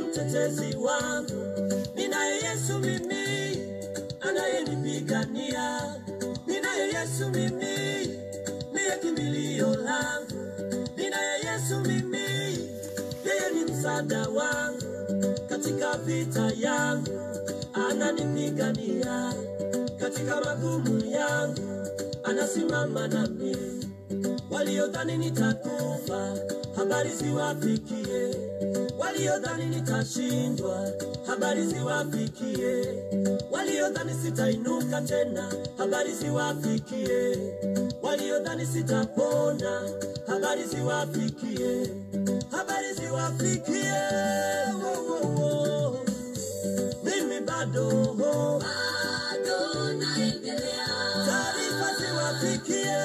mtetezi wangu, ninaye Yesu mimi anayenipigania, ninaye Yesu mimi ndiye kimbilio langu, ninaye Yesu mimi, yeye ni msaada wangu. Katika vita yangu, ananipigania. Katika magumu yangu, anasimama nami. Waliodhani nitakufa, habari ziwafikie. Waliodhani nitashindwa, habari ziwafikie. Waliodhani sitainuka tena, habari ziwafikie. Waliodhani sitapona, habari ziwafikie. Habari ziwafikie. Oh, oh, oh. Mimi bado bado naendelea, taarifa ziwafikie.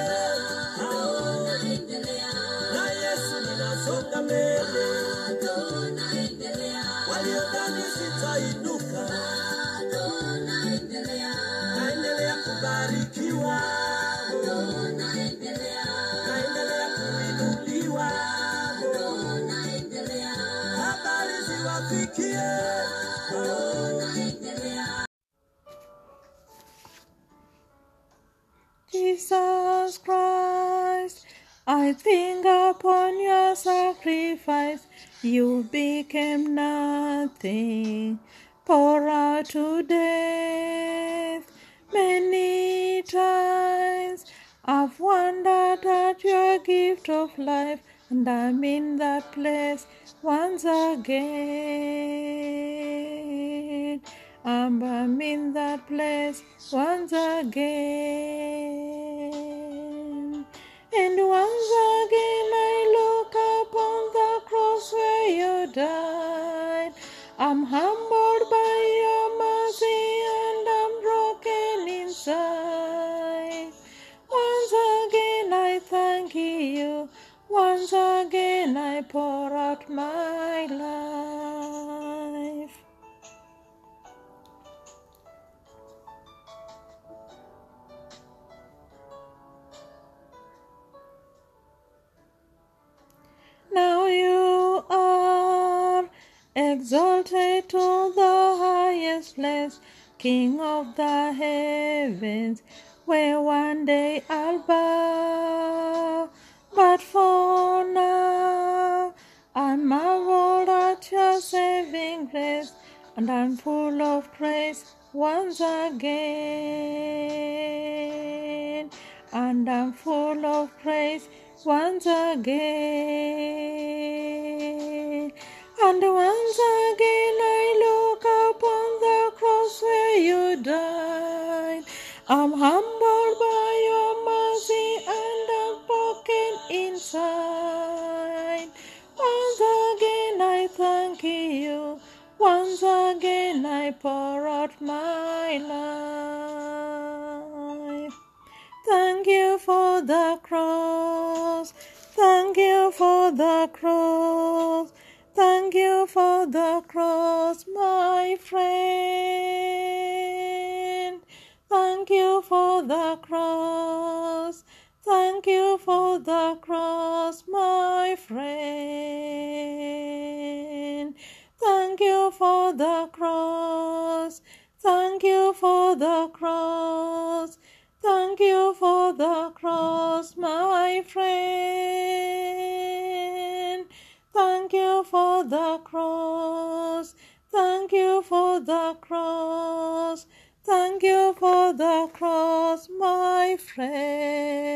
Jesus Christ, I think upon your sacrifice. You became nothing, pour out to death. Many times I've wondered at your gift of life, and I'm in that place once again. I'm, I'm in that place once again. And once again I look upon the cross where you died. I'm humbled I pour out my life. Now you are exalted to the highest place, King of the heavens, where one day I'll bow. But for now, and I'm full of praise once again. And I'm full of praise once again. And once again I look upon the cross where you died. I'm humbled by your mercy and I'm broken inside. Once again I thank you. Once again I pour out my life. Thank you for the cross. Thank you for the cross. Thank you for the cross, my friend. Thank you for the cross. cross. Thank you for the cross. Thank you for the cross, my friend. Thank you for the cross. Thank you for the cross. Thank you for the cross, my friend.